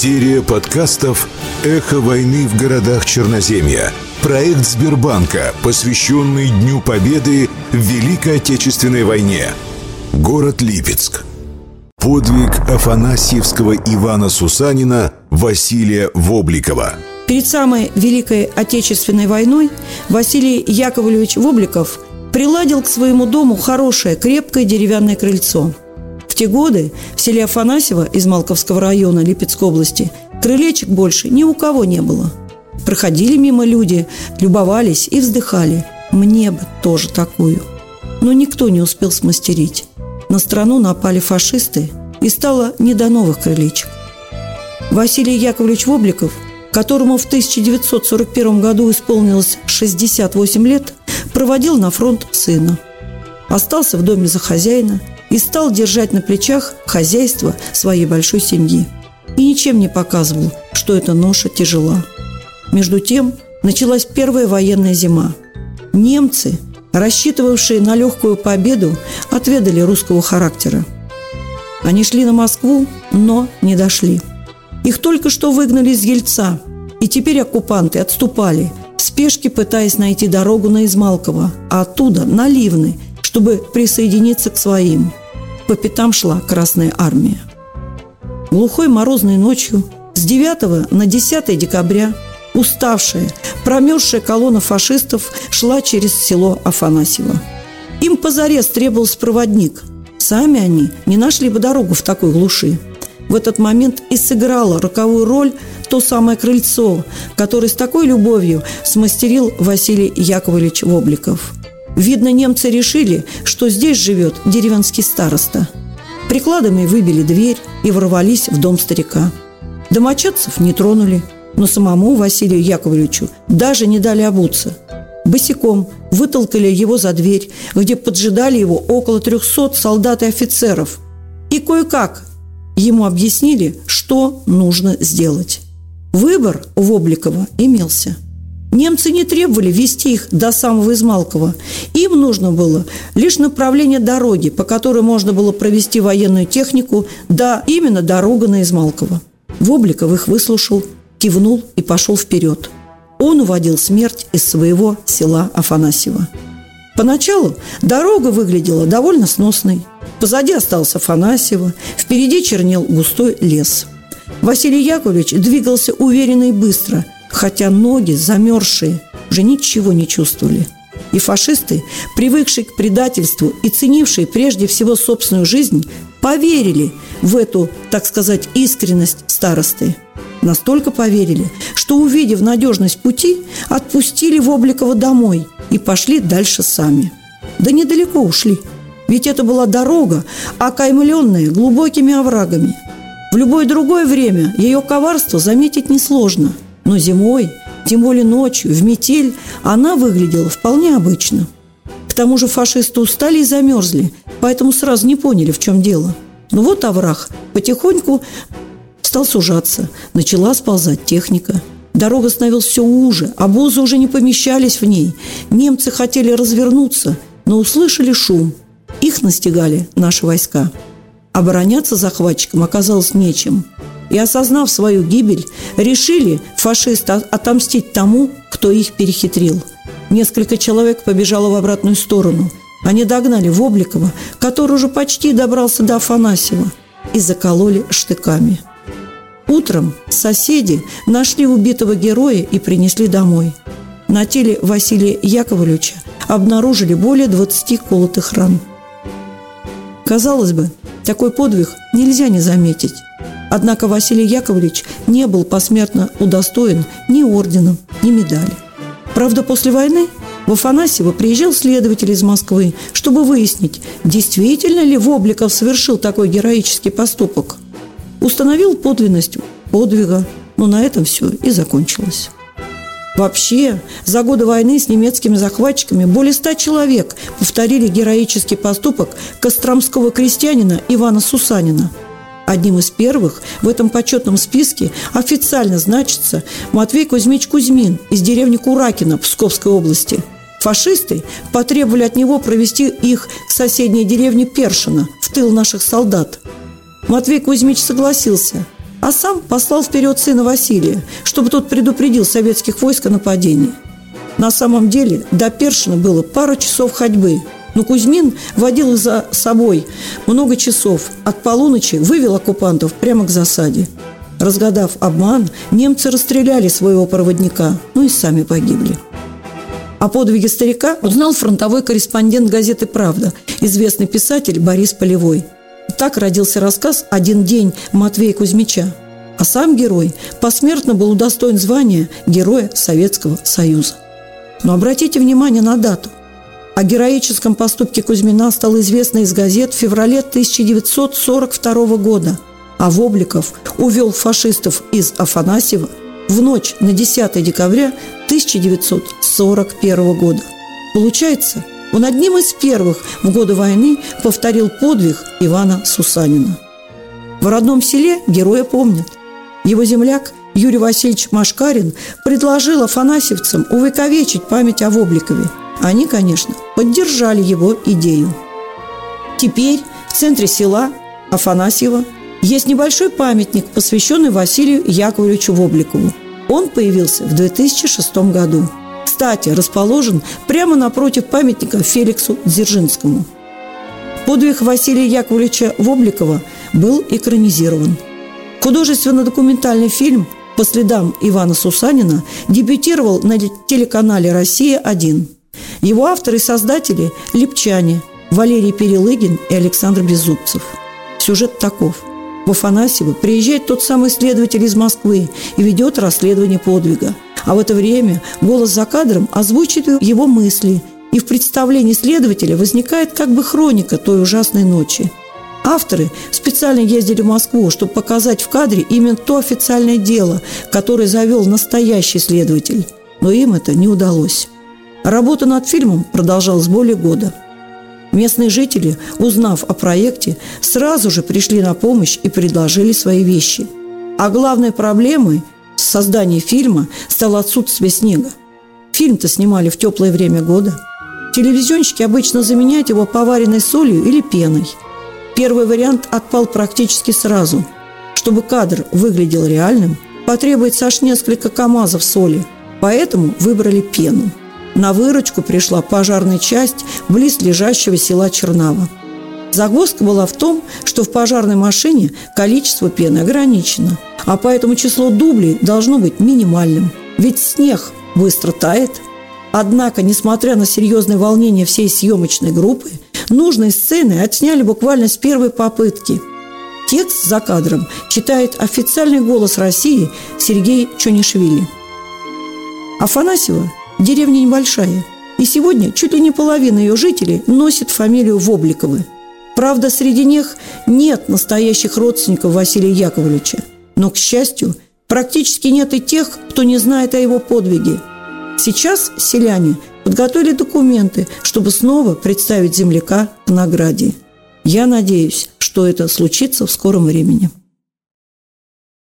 Серия подкастов «Эхо войны в городах Черноземья». Проект Сбербанка, посвященный Дню Победы в Великой Отечественной войне. Город Липецк. Подвиг Афанасьевского Ивана Сусанина Василия Вобликова. Перед самой Великой Отечественной войной Василий Яковлевич Вобликов приладил к своему дому хорошее, крепкое деревянное крыльцо. Те годы в селе Афанасьево из Малковского района Липецкой области крылечек больше ни у кого не было. Проходили мимо люди, любовались и вздыхали. Мне бы тоже такую. Но никто не успел смастерить. На страну напали фашисты, и стало не до новых крылечек. Василий Яковлевич Вобликов, которому в 1941 году исполнилось 68 лет, проводил на фронт сына. Остался в доме за хозяина и стал держать на плечах хозяйство своей большой семьи. И ничем не показывал, что эта ноша тяжела. Между тем началась первая военная зима. Немцы, рассчитывавшие на легкую победу, отведали русского характера. Они шли на Москву, но не дошли. Их только что выгнали из Ельца, и теперь оккупанты отступали, в спешке пытаясь найти дорогу на Измалково, а оттуда на Ливны, чтобы присоединиться к своим. По пятам шла Красная Армия. Глухой морозной ночью с 9 на 10 декабря уставшая, промерзшая колонна фашистов шла через село Афанасьево. Им позарез требовался проводник. Сами они не нашли бы дорогу в такой глуши. В этот момент и сыграло роковую роль то самое крыльцо, которое с такой любовью смастерил Василий Яковлевич Вобликов. Видно, немцы решили, что здесь живет деревенский староста. Прикладами выбили дверь и ворвались в дом старика. Домочадцев не тронули, но самому Василию Яковлевичу даже не дали обуться. Босиком вытолкали его за дверь, где поджидали его около трехсот солдат и офицеров. И кое-как ему объяснили, что нужно сделать. Выбор у Вобликова имелся. Немцы не требовали вести их до самого Измалкова. Им нужно было лишь направление дороги, по которой можно было провести военную технику, да именно дорога на Измалково. Вобликов их выслушал, кивнул и пошел вперед. Он уводил смерть из своего села Афанасьева. Поначалу дорога выглядела довольно сносной. Позади остался Афанасьево, впереди чернел густой лес – Василий Яковлевич двигался уверенно и быстро, хотя ноги, замерзшие, уже ничего не чувствовали. И фашисты, привыкшие к предательству и ценившие прежде всего собственную жизнь, поверили в эту, так сказать, искренность старосты. Настолько поверили, что, увидев надежность пути, отпустили Вобликова домой и пошли дальше сами. Да недалеко ушли, ведь это была дорога, окаймленная глубокими оврагами – в любое другое время ее коварство заметить несложно, но зимой, тем более ночью, в метель, она выглядела вполне обычно. К тому же фашисты устали и замерзли, поэтому сразу не поняли, в чем дело. Но вот овраг потихоньку стал сужаться, начала сползать техника. Дорога становилась все уже, обозы уже не помещались в ней. Немцы хотели развернуться, но услышали шум. Их настигали наши войска. Обороняться захватчикам оказалось нечем. И, осознав свою гибель, решили фашисты отомстить тому, кто их перехитрил. Несколько человек побежало в обратную сторону. Они догнали Вобликова, который уже почти добрался до Афанасьева, и закололи штыками. Утром соседи нашли убитого героя и принесли домой. На теле Василия Яковлевича обнаружили более 20 колотых ран. Казалось бы, такой подвиг нельзя не заметить. Однако Василий Яковлевич не был посмертно удостоен ни ордена, ни медали. Правда, после войны в Афанасьево приезжал следователь из Москвы, чтобы выяснить, действительно ли Вобликов совершил такой героический поступок. Установил подлинность подвига, но на этом все и закончилось. Вообще, за годы войны с немецкими захватчиками более ста человек повторили героический поступок костромского крестьянина Ивана Сусанина. Одним из первых в этом почетном списке официально значится Матвей Кузьмич Кузьмин из деревни Куракина Псковской области. Фашисты потребовали от него провести их к соседней деревне Першина в тыл наших солдат. Матвей Кузьмич согласился – а сам послал вперед сына Василия, чтобы тот предупредил советских войск о нападении. На самом деле до Першина было пару часов ходьбы, но Кузьмин водил их за собой много часов. От полуночи вывел оккупантов прямо к засаде. Разгадав обман, немцы расстреляли своего проводника, ну и сами погибли. О подвиге старика узнал фронтовой корреспондент газеты «Правда», известный писатель Борис Полевой. Так родился рассказ «Один день» Матвея Кузьмича. А сам герой посмертно был удостоен звания Героя Советского Союза. Но обратите внимание на дату. О героическом поступке Кузьмина стало известно из газет в феврале 1942 года, а Вобликов увел фашистов из Афанасьева в ночь на 10 декабря 1941 года. Получается, он одним из первых в годы войны повторил подвиг Ивана Сусанина. В родном селе героя помнят. Его земляк Юрий Васильевич Машкарин предложил афанасьевцам увековечить память о Вобликове. Они, конечно, поддержали его идею. Теперь в центре села Афанасьева есть небольшой памятник, посвященный Василию Яковлевичу Вобликову. Он появился в 2006 году. Кстати, расположен прямо напротив памятника Феликсу Дзержинскому. Подвиг Василия Яковлевича Вобликова был экранизирован. Художественно-документальный фильм по следам Ивана Сусанина дебютировал на телеканале «Россия-1». Его авторы и создатели – липчане Валерий Перелыгин и Александр Беззубцев. Сюжет таков – в Афанасьево приезжает тот самый следователь из Москвы и ведет расследование подвига. А в это время голос за кадром озвучивает его мысли, и в представлении следователя возникает как бы хроника той ужасной ночи. Авторы специально ездили в Москву, чтобы показать в кадре именно то официальное дело, которое завел настоящий следователь. Но им это не удалось. Работа над фильмом продолжалась более года – Местные жители, узнав о проекте, сразу же пришли на помощь и предложили свои вещи. А главной проблемой с созданием фильма стало отсутствие снега. Фильм-то снимали в теплое время года. Телевизионщики обычно заменяют его поваренной солью или пеной. Первый вариант отпал практически сразу. Чтобы кадр выглядел реальным, потребуется аж несколько камазов соли, поэтому выбрали пену. На выручку пришла пожарная часть близ лежащего села Чернава. Загвоздка была в том, что в пожарной машине количество пены ограничено, а поэтому число дублей должно быть минимальным. Ведь снег быстро тает. Однако, несмотря на серьезное волнение всей съемочной группы, нужные сцены отсняли буквально с первой попытки. Текст за кадром читает официальный голос России Сергей Чонишвили. Афанасьева Деревня небольшая, и сегодня чуть ли не половина ее жителей носит фамилию Вобликовы. Правда, среди них нет настоящих родственников Василия Яковлевича. Но, к счастью, практически нет и тех, кто не знает о его подвиге. Сейчас селяне подготовили документы, чтобы снова представить земляка к награде. Я надеюсь, что это случится в скором времени.